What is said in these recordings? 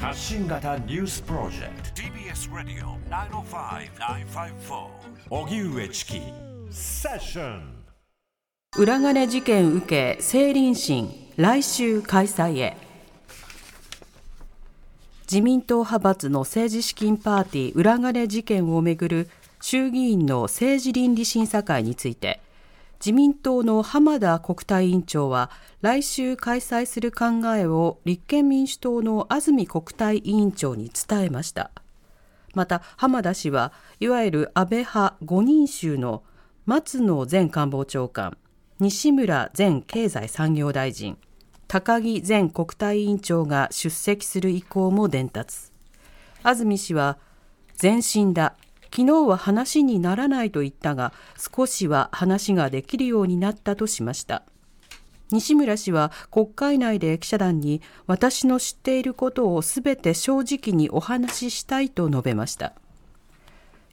発信型ニュースプロジェクト。TBS ラディオ905-954おぎゅうえちきセッション裏金事件受け政倫審。来週開催へ。自民党派閥の政治資金パーティー裏金事件をめぐる衆議院の政治倫理審査会について自民党の浜田国対委員長は来週開催する考えを立憲民主党の安住国対委員長に伝えました。また浜田氏はいわゆる安倍派5人衆の松野前官房長官西村前経済産業大臣高木前国対委員長が出席する意向も伝達。安住氏は前進だ昨日は話にならないと言ったが少しは話ができるようになったとしました。西村氏は国会内で記者団に私の知っていることをすべて正直にお話ししたいと述べました。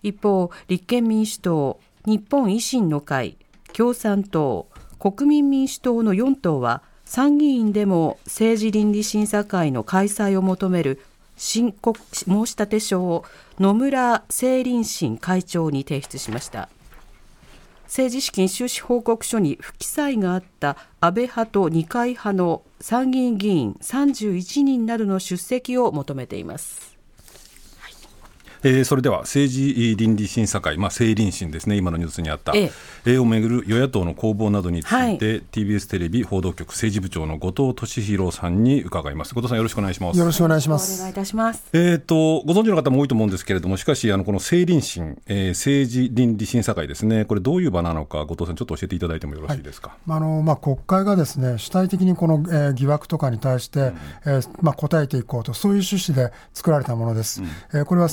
一方立憲民主党日本維新の会共産党国民民主党の4党は参議院でも政治倫理審査会の開催を求める申告申立書を野村政倫審会長に提出しました。政治資金収支報告書に不記載があった安倍派と二階派の参議院議員31人などの出席を求めています。えー、それでは政治倫理審査会、まあ、政倫審ですね、今のニュースにあった、ええ、をめぐる与野党の攻防などについて、はい、TBS テレビ報道局政治部長の後藤俊弘さんに伺います。後藤さんよろしくお願いします。よろしくお願いします。お願いいたします。えっ、とご存知の方も多いと思うんですけれども、しかしあのこの政倫審、えー、政治倫理審査会ですね、これどういう場なのか後藤さんちょっと教えていただいてもよろしいですか？はい、あのまあ国会がですね主体的にこの、えー、疑惑とかに対して、うん、えー、まあ答えていこうとそういう趣旨で作られたものです。うん、えー、これは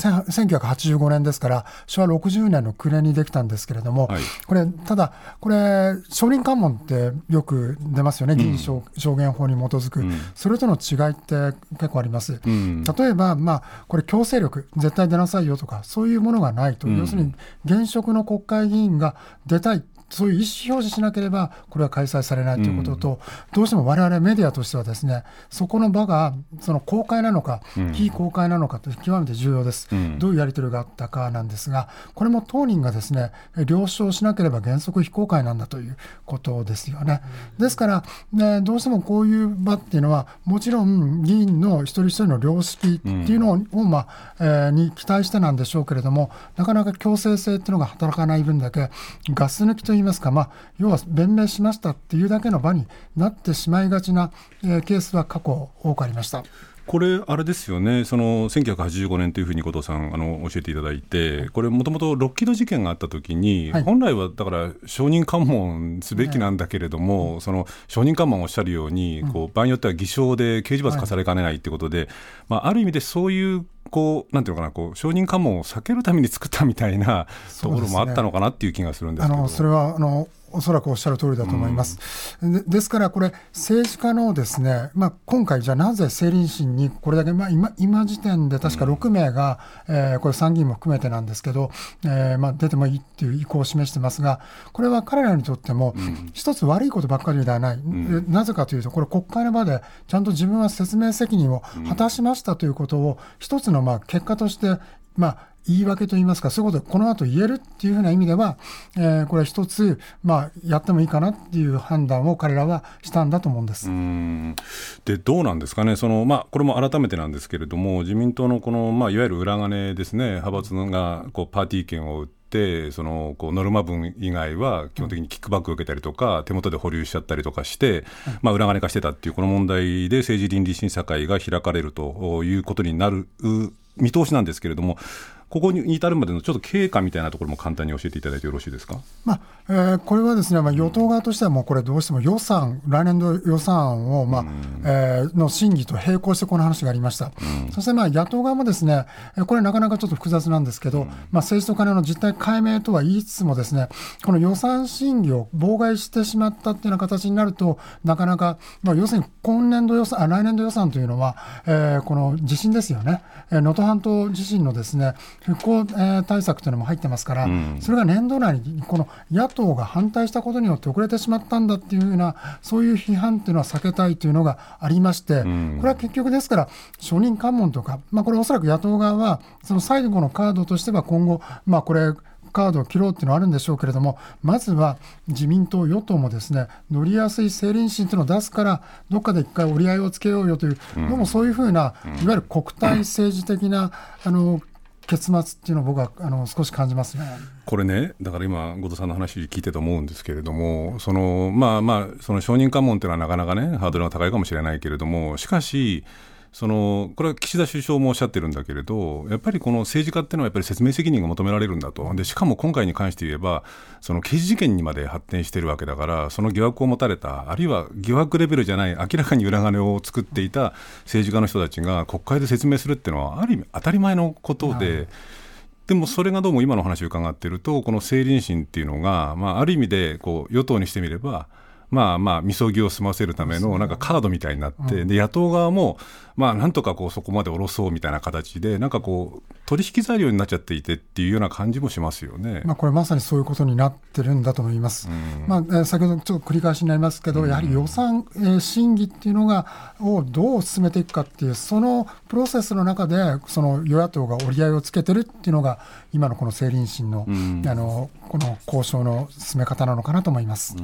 1985年ですから、昭和60年の暮れにできたんですけれども、はい、これ、ただ、これ、証人喚問ってよく出ますよね、議員証,、言法に基づく、うん、それとの違いって結構あります。うん、例えば、まあ、これ、強制力、絶対出なさいよとか、そういうものがないと、要するに現職の国会議員が出たい。そういう意思表示しなければ、これは開催されないということと、うん、どうしても我々メディアとしては、ですねそこの場がその公開なのか、うん、非公開なのかと極めて重要です、うん、どういうやり取りがあったかなんですが、これも当人がですね了承しなければ原則非公開なんだということですよね。ですから、ね、どうしてもこういう場っていうのは、もちろん議員の一人一人の良識っていうのを、まあえー、に期待してなんでしょうけれども、なかなか強制性っていうのが働かない分だけ、ガス抜きといいますか、まあ、要は弁明しましたっていうだけの場になってしまいがちな、えー、ケースは過去多くありました。これ、あれですよね、その1985年というふうに後藤さんあの教えていただいて、これ、もともとロッキード事件があったときに、はい、本来はだから、証人喚問すべきなんだけれども、はい、その証人喚問をおっしゃるように、こう場合によっては偽証で刑事罰課されかねないということで、はい、まあ、ある意味でそういうこうなんていうのかなこう証人喚問を避けるために作ったみたいなところもあったのかなっていう気がするんですけど、ね、あのそれはあのおそらくおっしゃる通りだと思います。うん、でですから、これ、政治家のですね、まあ、今回、じゃあなぜ政倫審にこれだけ、まあ今、今時点で確か6名が、うん、えー、これ、参議院も含めてなんですけど、えーまあ、出てもいいっていう意向を示してますが、これは彼らにとっても、一つ悪いことばっかりではない、うん、なぜかというと、これ、国会の場でちゃんと自分は説明責任を果たしましたということを、一つのまあ結果として、まあ、言い訳といいますか、そういうことをこの後言えるっていうふうな意味では、えー、これは一つ、まあ、やってもいいかなっていう判断を彼らはしたんだと思うんです。でどうなんですかね、そのまあ、これも改めてなんですけれども、自民党のこの、まあ、いわゆる裏金ですね、派閥がこうパーティー券を売って、そのこうノルマ分以外は基本的にキックバックを受けたりとか、手元で保留しちゃったりとかして、まあ、裏金化してたっていうこの問題で政治倫理審査会が開かれるということになる見通しなんですけれども、ここに至るまでのちょっと経過みたいなところも簡単に教えていただいてよろしいですか、まあえー、これはですね、まあ、与党側としては、もうこれ、どうしても予算、来年度予算を、まあえー、の審議と並行してこの話がありました、うん、そしてまあ野党側もですね、これ、なかなかちょっと複雑なんですけど、うん、まあ、政治と金の実態解明とは言いつつも、ですねこの予算審議を妨害してしまったっていうような形になると、なかなか、まあ、要するに今年度予算あ、来年度予算というのは、えー、この地震ですよね、能登半島地震のですね復興、えー対策というのも入ってますから、それが年度内にこの野党が反対したことによって遅れてしまったんだっていうような、そういう批判っていうのは避けたいというのがありまして、これは結局ですから、承認喚問とか、まあ、これ、おそらく野党側は、その最後のカードとしては今後、まあ、これ、カードを切ろうっていうのはあるんでしょうけれども、まずは自民党、与党もですね乗りやすい政倫審というのを出すから、どっかで一回折り合いをつけようよという、どうもそういうふうな、いわゆる国対政治的な、あの結末っていうのを僕はあの少し感じますね。これね、だから今、後藤さんの話聞いてと思うんですけれども、そのまあまあ、その承認喚問というのはなかなかね、ハードルが高いかもしれないけれども、しかし、そのこれは岸田首相もおっしゃってるんだけれど、やっぱりこの政治家っていうのはやっぱり説明責任が求められるんだと、でしかも今回に関して言えば、その刑事事件にまで発展しているわけだから、その疑惑を持たれた、あるいは疑惑レベルじゃない、明らかに裏金を作っていた政治家の人たちが国会で説明するっていうのは、ある意味当たり前のことで。でもそれがどうも今の話を伺っていると、この政倫審っていうのが、まあ、ある意味でこう与党にしてみれば、まあまあ、みそぎを済ませるためのなんかカードみたいになって、で野党側も、まあ、なんとかこうそこまで下ろそうみたいな形で、なんかこう、取引材料になっちゃっていてっていうような感じもしますよね。まあ、これまさにそういうことになってるんだと思います。まあ、えー先ほどちょっと繰り返しになりますけど、やはり予算、えー審議っていうのがをどう進めていくかっていうそのプロセスの中でその与野党が折り合いをつけてるっていうのが今のこの政倫審の,、あのこの交渉の進め方なのかなと思います。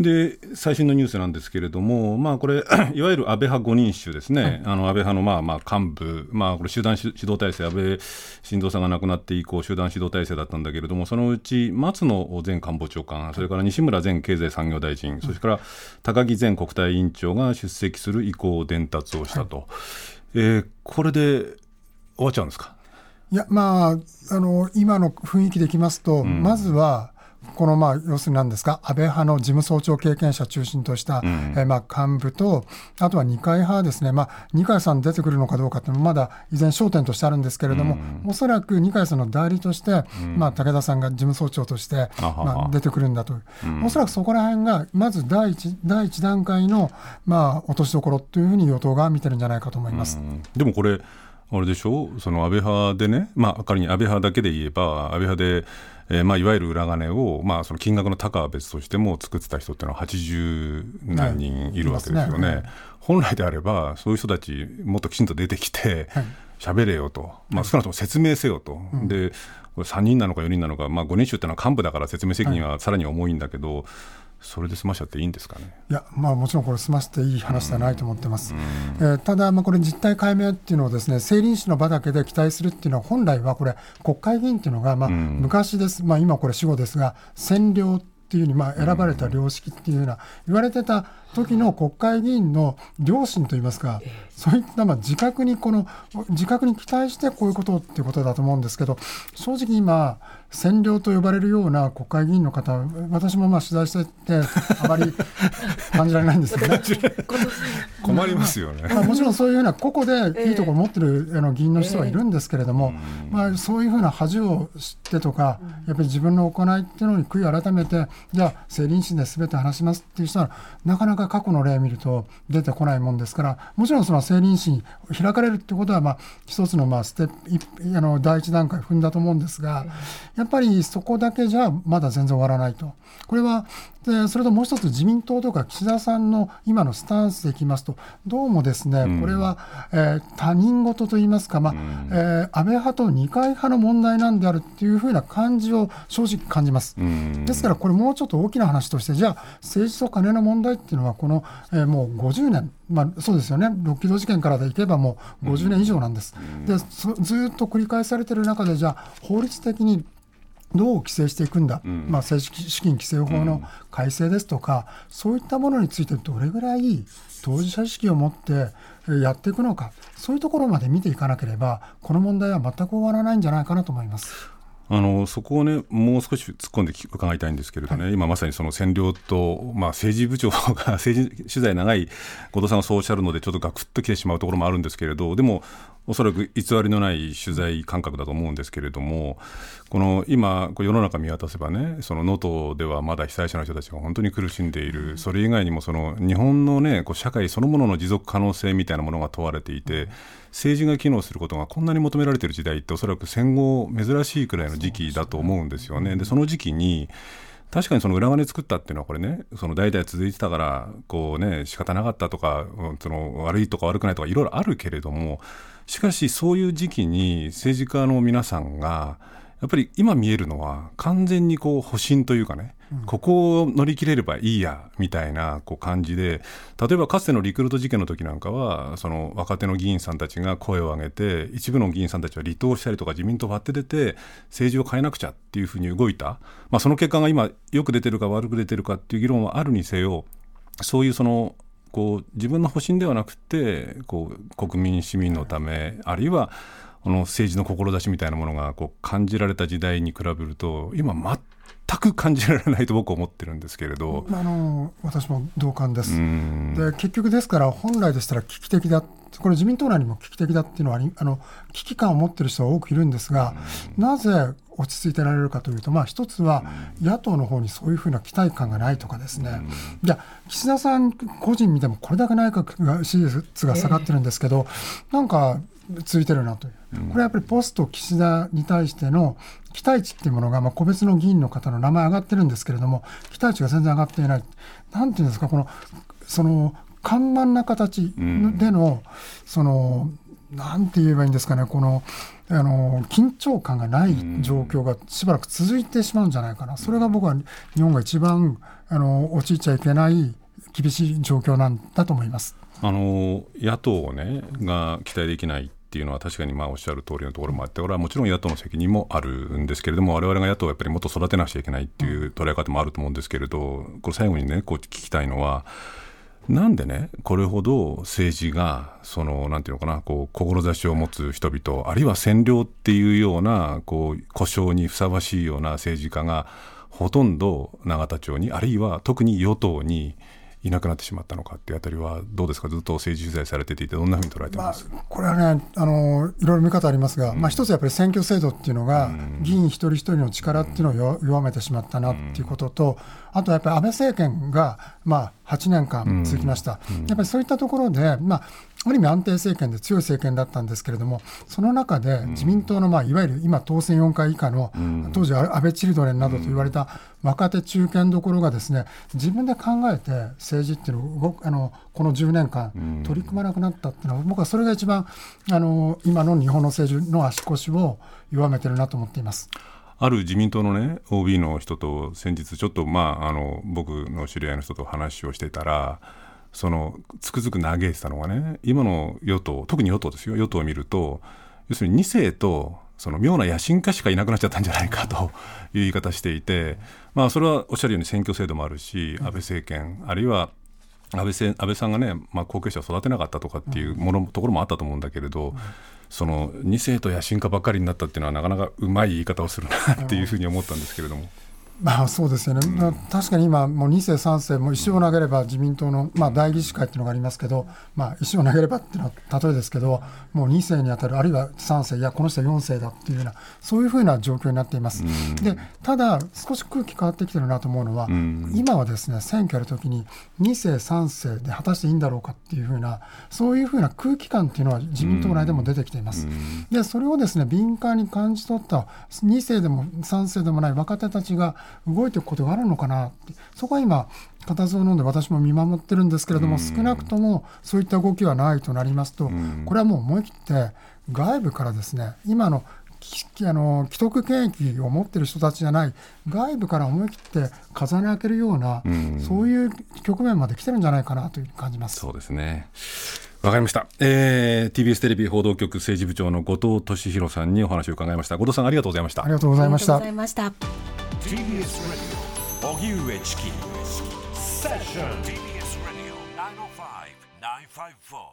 で最新のニュースなんですけれども、まあ、これ、いわゆる安倍派5人衆ですね、あの安倍派のまあまあ幹部、まあ、これ、集団指導体制、安倍晋三さんが亡くなって以降、集団指導体制だったんだけれども、そのうち松野前官房長官、それから西村前経済産業大臣、それから高木前国対委員長が出席する意向を伝達をしたと、えーこれで終わっちゃうんですか？いや、まあ、あの今の雰囲気でいきますと、まずは、このまあ要するに何ですか、安倍派の事務総長経験者中心とした、えーまあ幹部と、あとは二階派ですね、まあ、二階さん出てくるのかどうかっていうのもまだ依然、焦点としてあるんですけれども、おそらく二階さんの代理として、まあ、武田さんが事務総長として、まあ、出てくるんだと、おそらくそこら辺が、まず第一第一段階の、まあ、落としどころというふうに与党が見てるんじゃないかと思います。でもこれ、あれでしょ？その安倍派でね、まあ、仮に安倍派だけで言えば、安倍派で、えーまあ、いわゆる裏金を、まあ、その金額の高は別としても作ってた人っていうのは80何人いるわけですよね。ね本来であれば、そういう人たち、もっときちんと出てきて、喋、れよと、まあ、少なくとも説明せよと。でこれ3人なのか4人なのか、まあ、5人衆っていうのは幹部だから説明責任はさらに重いんだけど、それで済ましちゃっていいんですかね？いや、まあ、もちろんこれ、済ませていい話ではないと思ってます。えーただ、まあ、これ、実態解明っていうのをですね、政倫史の場だけで期待するっていうのは、本来はこれ、国会議員っていうのが、まあ、昔です、まあ、今これ、死後ですが、占領っていうふうに、まあ、選ばれた良識っていうような、言われてた時の国会議員の良心といいますか、そういったまあ自覚にこの、自覚に期待してこういうことっていうことだと思うんですけど、正直今、占領と呼ばれるような国会議員の方、私もまあ取材してて、あまり 感じられないんですけどね。困りますよね。まあ、もちろんそういうふうな個々でいいところを持ってるあの議員の人はいるんですけれども、まあ、そういうふうな恥を知ってとか、やっぱり自分の行いっていうのに悔い改めて、じゃあ、政倫審で全て話しますっていう人は、なかなか過去の例を見ると出てこないもんですから、もちろんその政倫審開かれるってことは、まあ、一つのまあステップあの第一段階踏んだと思うんですが、やっぱりそこだけじゃまだ全然終わらないと。これはでそれともう一つ、自民党とか岸田さんの今のスタンスでいきますと、どうもですね、これは、えー他人事といいますか、まあえー安倍派と二階派の問題なんであるっていうふうな感じを正直感じます。ですから、これ、もうちょっと大きな話として、じゃあ、政治と金の問題っていうのは、この、えーもう50年、まあ、そうですよね、六キロ事件からでいけば、もう50年以上なんです。でそずーっと繰り返されてる中で、じゃあ、法律的にどう規制していくんだ、まあ、政治資金規正法の改正ですとか、そういったものについてどれぐらい当事者意識を持ってえーやっていくのか、そういうところまで見ていかなければ、この問題は全く終わらないんじゃないかなと思います。あのそこをね、もう少し突っ込んで伺いたいんですけれどね、今まさにその占領と、まあ、政治部長が 政治取材長い後藤さんがそうおっしゃるので、ちょっとガクッときてしまうところもあるんですけれど、でも、おそらく偽りのない取材感覚だと思うんですけれども、この今、こう世の中見渡せばね、その能登ではまだ被災者の人たちが本当に苦しんでいる、それ以外にもその日本の、ね、こう社会そのものの持続可能性みたいなものが問われていて、政治が機能することがこんなに求められている時代って、おそらく戦後珍しいくらいの時期だと思うんですよね。でその時期に確かにその裏金作ったっていうのはこれねその代々続いてたからこうね仕方なかったとかその悪いとか悪くないとかいろいろあるけれどもしかしそういう時期に政治家の皆さんがやっぱり今見えるのは完全にこう保身というかね、うん、ここを乗り切れればいいやみたいなこう感じで例えばかつてのリクルート事件の時なんかはその若手の議員さんたちが声を上げて一部の議員さんたちは離党したりとか自民党を割って出て政治を変えなくちゃっていうふうに動いた、まあ、その結果が今よく出てるか悪く出てるかっていう議論はあるにせよそういうそのこう自分の保身ではなくてこう国民市民のためあるいはこの政治の志みたいなものがこう感じられた時代に比べると今全く感じられないと僕は思ってるんですけれど。あの私も同感です。で結局ですから本来でしたら危機的だこれ自民党内にも危機的だっていうのはあの危機感を持っている人は多くいるんですがなぜ落ち着いてられるかというと、まあ、一つは野党の方にそういうふうな期待感がないとかですね、じゃ岸田さん個人見てもこれだけ内閣が支持率が下がってるんですけど、なんかついてるなという、これはやっぱりポスト岸田に対しての期待値っていうものが、まあ、個別の議員の方の名前上がってるんですけれども、期待値が全然上がっていない、なんていうんですか、このその緩慢な形での、そのなんて言えばいいんですかね、このあの緊張感がない状況がしばらく続いてしまうんじゃないかな、それが僕は日本が一番あの陥っちゃいけない厳しい状況なんだと思いますあの野党、ね、が期待できないっていうのは確かにまあおっしゃる通りのところもあって、これはもちろん野党の責任もあるんですけれども、われわれが野党をやっぱりもっと育てなくちゃいけないっていう捉え方もあると思うんですけれど、これ最後にね、こう聞きたいのは、なんでね、これほど政治が、その、なんていうのかな、こう、志を持つ人々、あるいは占領っていうような、こう、故障にふさわしいような政治家が、ほとんど永田町に、あるいは特に与党に、いなくなってしまったのかっていうあたりはどうですか？ずっと政治取材されていてどんなふうに捉えてます、まあ、これはねあのいろいろ見方ありますが、うん、まあ、一つやっぱり選挙制度っていうのが、うん、議員一人一人の力っていうのを弱めてしまったなっていうことと、あとやっぱり安倍政権が、まあ、8年間続きました、うん、やっぱりそういったところで、まあ、ある意味安定政権で強い政権だったんですけれども、その中で自民党の、まあ、いわゆる今、当選4回以下の、当時、安倍チルドレンなどと言われた若手中堅どころがですね、自分で考えて政治っていうのをあのこの10年間取り組まなくなったっていうのは、僕はそれが一番あの今の日本の政治の足腰を弱めてるなと思っています。ある自民党のね OB の人と先日ちょっとまああの僕の知り合いの人と話をしてたらそのつくづく嘆いてたのがね今の与党特に与党ですよ。与党を見ると要するに2世とその妙な野心家しかいなくなっちゃったんじゃないかと いう言い方していて、まあ、それはおっしゃるように選挙制度もあるし安倍政権あるいは安倍安倍さんがね、まあ、後継者を育てなかったとかっていうもの、ところもあったと思うんだけれど、その2世と野心家ばっかりになったっていうのはなかなかうまい言い方をするなっていうふうに思ったんですけれども。まあ、そうですよね、うん、確かに今、もう2世、3世、もう石を投げれば自民党の、まあ、代議士会っていうのがありますけど、まあ、石を投げればっていうのは例えですけど、もう2世に当たる、あるいは3世、いや、この人は4世だっていうような、そういうふうな状況になっています。うん、でただ、少し空気変わってきてるなと思うのは、うん、今はですね選挙やるときに、2世、3世で果たしていいんだろうかっていうふうな、そういうふうな空気感っていうのは自民党内でも出てきています。でそれをですね敏感に感じ取った2世でも3世でもない若手たちが動いていくことがあるのかな。って、そこは今、固唾を飲んで私も見守ってるんですけれども、少なくともそういった動きはないとなりますと、これはもう思い切って外部からですね、今のあの既得権益を持っている人たちじゃない外部から思い切って風に開けるような、そういう局面まで来てるんじゃないかなという感じます。そうですね。わかりました、えー、TBS テレビ報道局政治部長の後藤俊弘さんにお話を伺いました。後藤さんありがとうございました。ありがとうございました TBS ラディオ荻上チキセッション TBS ラディオ905-954